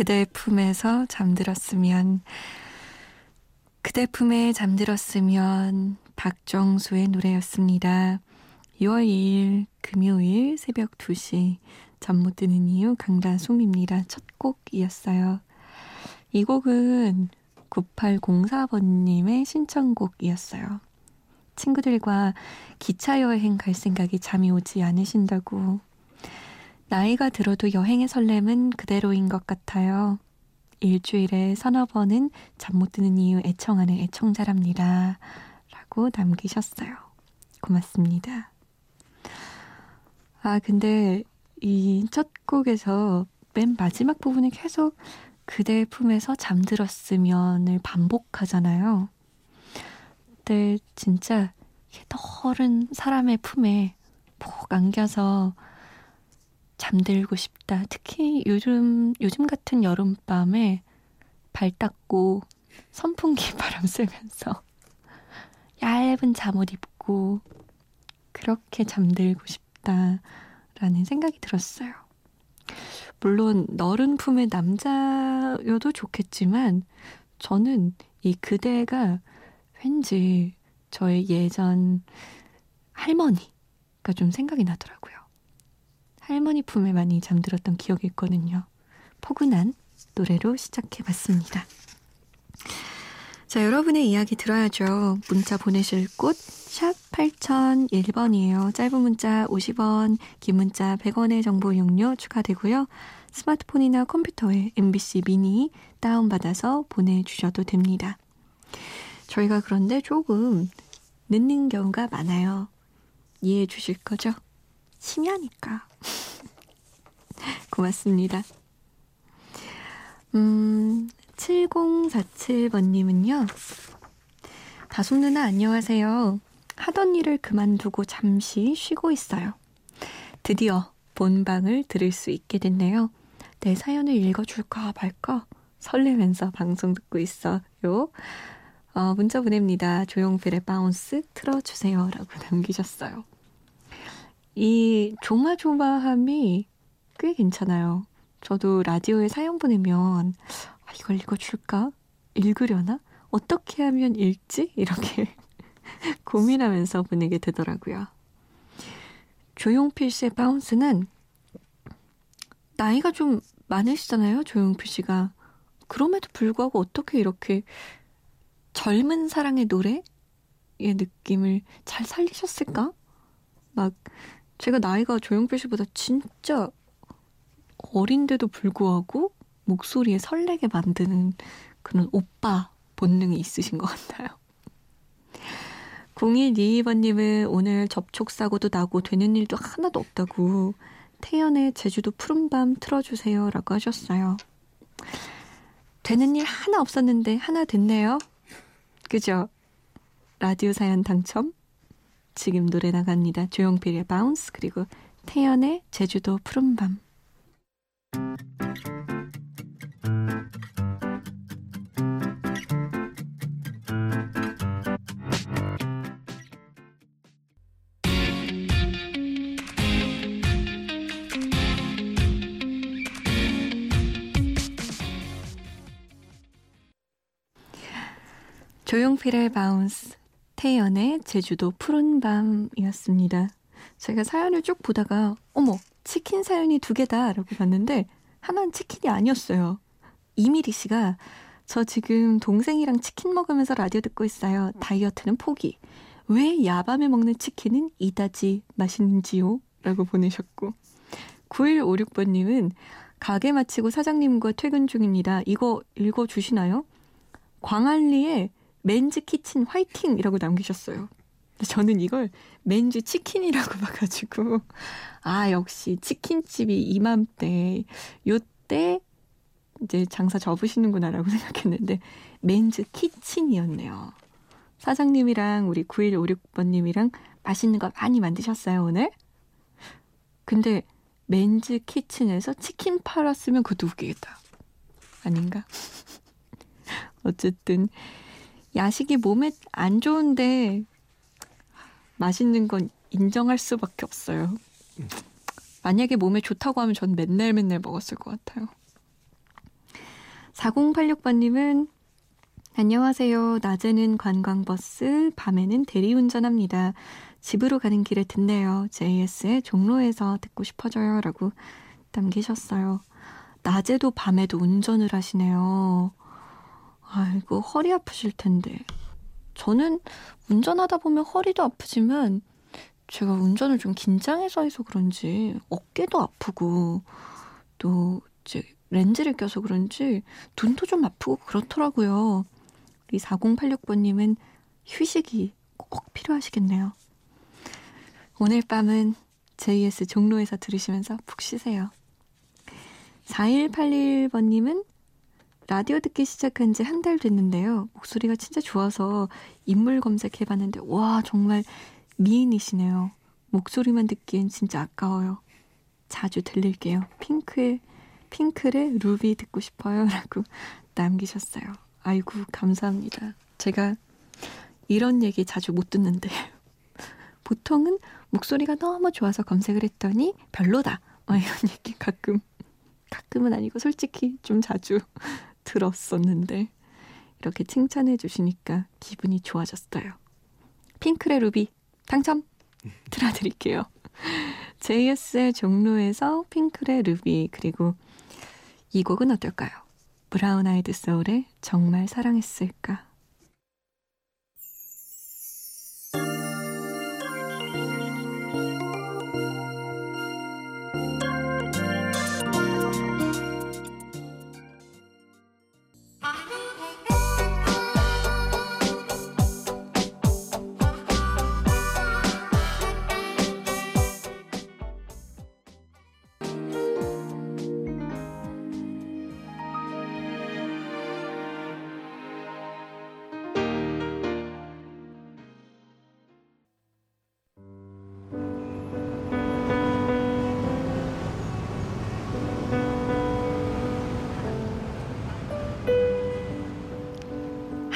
그대 품에서 잠들었으면 그대 품에 잠들었으면 박정수의 노래였습니다. 6월 2일 금요일 새벽 2시 잠 못 드는 이유 강다솜입니다. 첫 곡이었어요. 이 곡은 9804번님의 신청곡이었어요. 친구들과 기차 여행 갈 생각이 잠이 오지 않으신다고 나이가 들어도 여행의 설렘은 그대로인 것 같아요. 일주일에 서너 번은 잠 못 드는 이유 애청하는 애청자랍니다. 라고 남기셨어요. 고맙습니다. 아, 근데 이 첫 곡에서 맨 마지막 부분에 계속 그대 품에서 잠들었으면을 반복하잖아요. 근데 진짜 너른 사람의 품에 푹 안겨서 잠들고 싶다. 특히 요즘, 요즘 같은 여름밤에 발 닦고 선풍기 바람 쐬면서 얇은 잠옷 입고 그렇게 잠들고 싶다라는 생각이 들었어요. 물론 너른 품의 남자여도 좋겠지만 저는 이 그대가 왠지 저의 예전 할머니가 좀 생각이 나더라고요. 할머니 품에 많이 잠들었던 기억이 있거든요. 포근한 노래로 시작해봤습니다. 자, 여러분의 이야기 들어야죠. 문자 보내실 곳, 샵 8001번이에요. 짧은 문자 50원, 긴 문자 100원의 정보 용료 추가되고요. 스마트폰이나 컴퓨터에 MBC 미니 다운받아서 보내주셔도 됩니다. 저희가 그런데 조금 늦는 경우가 많아요. 이해해 주실 거죠? 심야니까. 고맙습니다. 음, 7047번님은요. 다솜 누나 안녕하세요. 하던 일을 그만두고 잠시 쉬고 있어요. 드디어 본방을 들을 수 있게 됐네요. 내 사연을 읽어줄까 말까 설레면서 방송 듣고 있어요. 어, 문자 보냅니다. 조용필의 바운스 틀어주세요. 라고 남기셨어요. 이 조마조마함이 꽤 괜찮아요. 저도 라디오에 사연 보내면 아, 이걸 읽어줄까? 읽으려나? 어떻게 하면 읽지? 이렇게 고민하면서 보내게 되더라고요. 조용필 씨의 바운스는 나이가 좀 많으시잖아요, 조용필 씨가. 그럼에도 불구하고 어떻게 이렇게 젊은 사랑의 노래의 느낌을 잘 살리셨을까? 막 제가 나이가 조용필 씨보다 진짜 어린데도 불구하고 목소리에 설레게 만드는 그런 오빠 본능이 있으신 것 같아요. 0122번님은 오늘 접촉사고도 나고 되는 일도 하나도 없다고 태연의 제주도 푸른밤 틀어주세요 라고 하셨어요. 되는 일 하나 없었는데 하나 됐네요. 그죠? 라디오 사연 당첨? 지금 노래 나갑니다. 조용필의 Bounce 그리고 태연의 제주도 푸른밤 조용필의 Bounce, 태연의 제주도 푸른 밤이었습니다. 제가 사연을 쭉 보다가 어머 치킨 사연이 두 개다라고 봤는데 하나는 치킨이 아니었어요. 이미리 씨가 저 지금 동생이랑 치킨 먹으면서 라디오 듣고 있어요. 다이어트는 포기. 왜 야밤에 먹는 치킨은 이다지 맛있는지요? 라고 보내셨고 9156번님은 가게 마치고 사장님과 퇴근 중입니다. 이거 읽어주시나요? 광안리에 맨즈 키친 화이팅이라고 남기셨어요. 저는 이걸 맨즈 치킨이라고 봐가지고 아 역시 치킨집이 이맘때 요때 이제 장사 접으시는구나라고 생각했는데 맨즈 키친이었네요. 사장님이랑 우리 9156번님이랑 맛있는 거 많이 만드셨어요, 오늘? 근데 맨즈 키친에서 치킨 팔았으면 그것도 웃기겠다. 아닌가? 어쨌든 야식이 몸에 안 좋은데 맛있는 건 인정할 수밖에 없어요. 만약에 몸에 좋다고 하면 전 맨날 맨날 먹었을 것 같아요. 4086번님은 안녕하세요. 낮에는 관광버스, 밤에는 대리운전합니다. 집으로 가는 길에 듣네요. JS의 종로에서 듣고 싶어져요. 라고 남기셨어요. 낮에도 밤에도 운전을 하시네요. 아이고, 허리 아프실 텐데. 저는 운전하다 보면 허리도 아프지만 제가 운전을 좀 긴장해서 해서 그런지 어깨도 아프고 또 이제 렌즈를 껴서 그런지 눈도 좀 아프고 그렇더라고요. 우리 4086번님은 휴식이 꼭 필요하시겠네요. 오늘 밤은 JS 종로에서 들으시면서 푹 쉬세요. 4181번님은 라디오 듣기 시작한 지 한 달 됐는데요. 목소리가 진짜 좋아서 인물 검색해봤는데, 와, 정말 미인이시네요. 목소리만 듣기엔 진짜 아까워요. 자주 들릴게요. 핑크의, 핑클의 루비 듣고 싶어요. 라고 남기셨어요. 아이고, 감사합니다. 제가 이런 얘기 자주 못 듣는데. 보통은 목소리가 너무 좋아서 검색을 했더니 별로다. 어, 이런 얘기 가끔, 가끔은 아니고 솔직히 좀 자주 들었었는데 이렇게 칭찬해 주시니까 기분이 좋아졌어요. 핑크의 루비 당첨 들어드릴게요. JS의 종로에서 핑클의 루비 그리고 이 곡은 어떨까요? 브라운 아이드 소울의 정말 사랑했을까?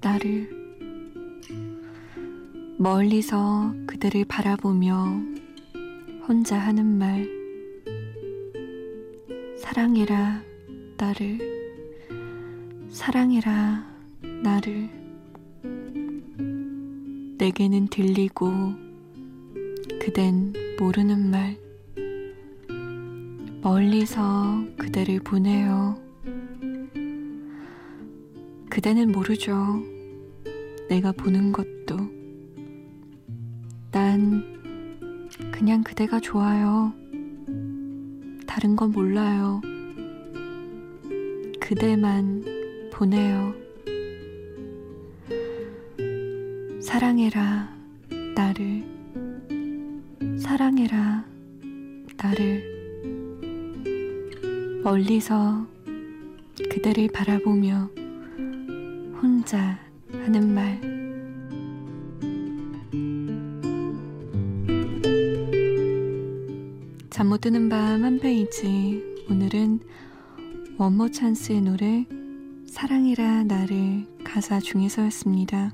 나를. 멀리서 그대를 바라보며 혼자 하는 말. 사랑해라, 나를. 사랑해라, 나를. 내게는 들리고, 그댄 모르는 말. 멀리서 그대를 보내요. 그대는 모르죠. 내가 보는 것도. 난 그냥 그대가 좋아요. 다른 건 몰라요. 그대만 보내요. 사랑해라, 나를. 사랑해라, 나를. 멀리서 그대를 바라보며 혼자 하는 말. 잠 못 드는 밤 한 페이지. 오늘은 원모 찬스의 노래 사랑이라 나를 가사 중에서였습니다.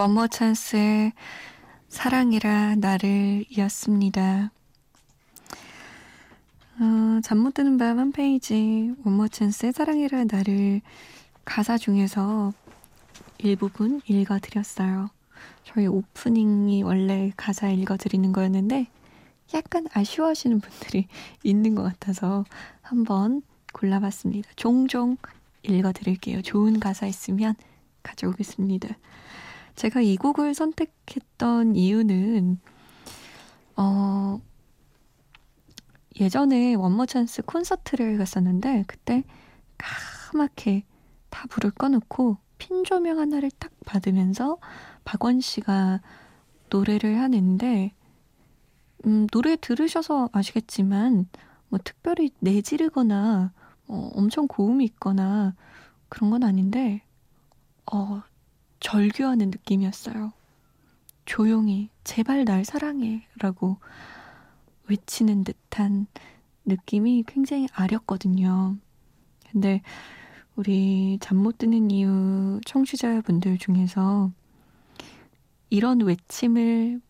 원모어찬스의 사랑이라 나를 이었습니다. 어, 잠못 드는 밤 한 페이지 원모어찬스의 사랑이라 나를 가사 중에서 일부분 읽어드렸어요. 저희 오프닝이 원래 가사 읽어드리는 거였는데 약간 아쉬워하시는 분들이 있는 것 같아서 한번 골라봤습니다. 종종 읽어드릴게요. 좋은 가사 있으면 가져오겠습니다. 제가 이 곡을 선택했던 이유는, 어, 예전에 원모 찬스 콘서트를 갔었는데, 그때 까맣게 다 불을 꺼놓고 핀 조명 하나를 딱 받으면서 박원 씨가 노래를 하는데, 음, 노래 들으셔서 아시겠지만, 뭐 특별히 내지르거나, 어, 엄청 고음이 있거나 그런 건 아닌데, 어, 절규하는 느낌이었어요. 조용히, 제발 날 사랑해. 라고 외치는 듯한 느낌이 굉장히 아렸거든요. 근데 우리 잠 못 드는 이유 청취자분들 중에서 이런 외침을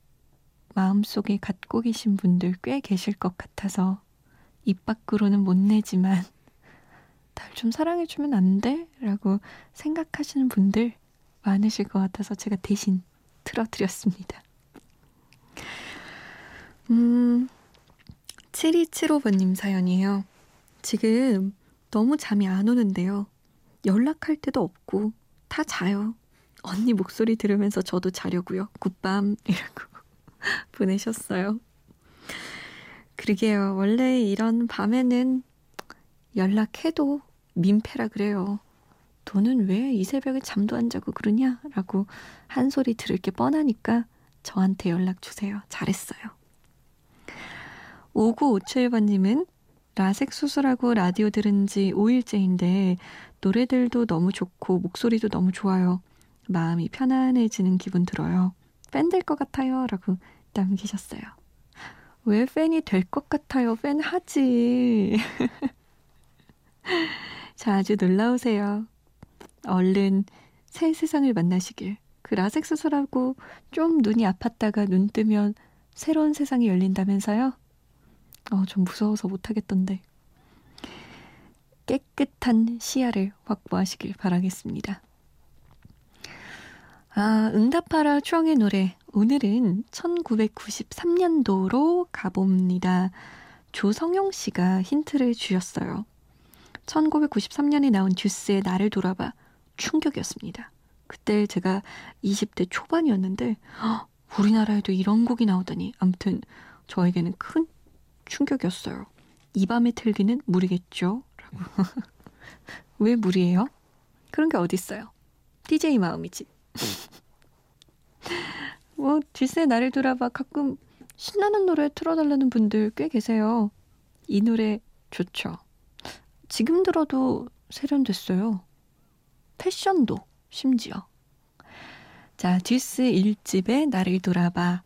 마음속에 갖고 계신 분들 꽤 계실 것 같아서 입 밖으로는 못 내지만 날 좀 사랑해주면 안 돼? 라고 생각하시는 분들 많으실 것 같아서 제가 대신 틀어드렸습니다. 음, 7275번님 사연이에요. 지금 너무 잠이 안 오는데요. 연락할 때도 없고 다 자요. 언니 목소리 들으면서 저도 자려고요. 굿밤이라고 보내셨어요. 그러게요. 원래 이런 밤에는 연락해도 민폐라 그래요. 너는 왜 이 새벽에 잠도 안 자고 그러냐? 라고 한 소리 들을 게 뻔하니까 저한테 연락 주세요. 잘했어요. 5957번님은 라섹 수술하고 라디오 들은 지 5일째인데 노래들도 너무 좋고 목소리도 너무 좋아요. 마음이 편안해지는 기분 들어요. 팬 될 것 같아요. 라고 남기셨어요. 왜 팬이 될 것 같아요? 팬 하지. 자주 놀러오세요. 얼른 새 세상을 만나시길. 그 라섹 수술하고 좀 눈이 아팠다가 눈 뜨면 새로운 세상이 열린다면서요? 어, 좀 무서워서 못하겠던데. 깨끗한 시야를 확보하시길 바라겠습니다. 아, 응답하라 추억의 노래. 오늘은 1993년도로 가봅니다. 조성용 씨가 힌트를 주셨어요. 1993년에 나온 듀스의 나를 돌아봐 충격이었습니다. 그때 제가 20대 초반이었는데 허, 우리나라에도 이런 곡이 나오다니 아무튼 저에게는 큰 충격이었어요. 이 밤에 틀기는 무리겠죠? 라고. 왜 무리예요? 그런 게 어딨어요. DJ 마음이지. 뭐 듀스의 나를 돌아봐 가끔 신나는 노래 틀어달라는 분들 꽤 계세요. 이 노래 좋죠. 지금 들어도 세련됐어요. 패션도 심지어. 자, 듀스 1집의 나를 돌아봐,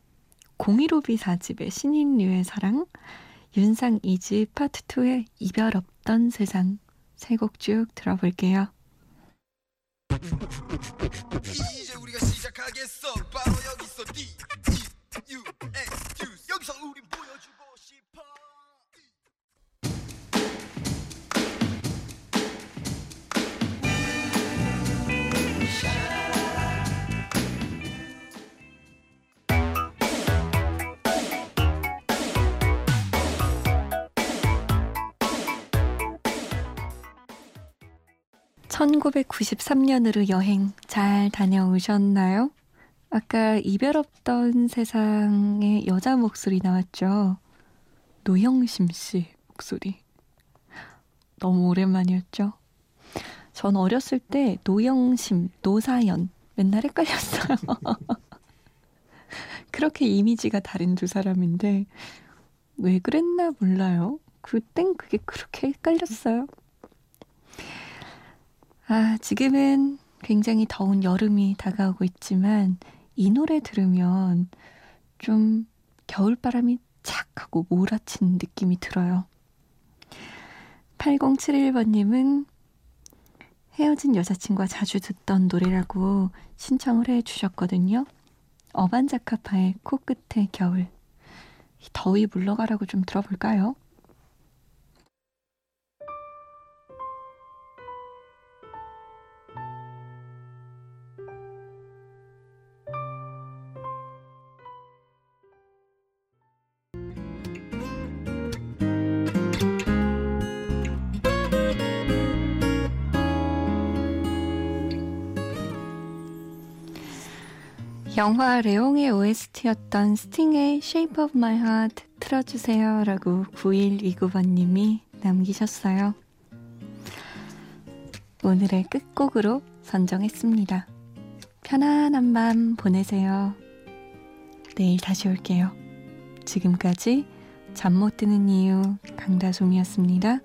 015비 4집의 신인류의 사랑, 윤상 2집 파트 2의 이별 없던 세상. 세 곡 쭉 들어볼게요. 이제 우리가 시작하겠어. 바로 여기 1993년으로 여행 잘 다녀오셨나요? 아까 이별 없던 세상에 여자 목소리 나왔죠. 노영심 씨 목소리. 너무 오랜만이었죠. 전 어렸을 때 노영심, 노사연 맨날 헷갈렸어요. 그렇게 이미지가 다른 두 사람인데 왜 그랬나 몰라요. 그땐 그게 그렇게 헷갈렸어요. 아, 지금은 굉장히 더운 여름이 다가오고 있지만 이 노래 들으면 좀 겨울바람이 착 하고 몰아치는 느낌이 들어요. 8071번님은 헤어진 여자친구가 자주 듣던 노래라고 신청을 해 주셨거든요. 어반자카파의 코끝의 겨울. 더위 물러가라고 좀 들어볼까요? 영화 레옹의 OST였던 스팅의 Shape of My Heart 틀어주세요 라고 9129번님이 남기셨어요. 오늘의 끝곡으로 선정했습니다. 편안한 밤 보내세요. 내일 다시 올게요. 지금까지 잠 못 드는 이유 강다솜이었습니다.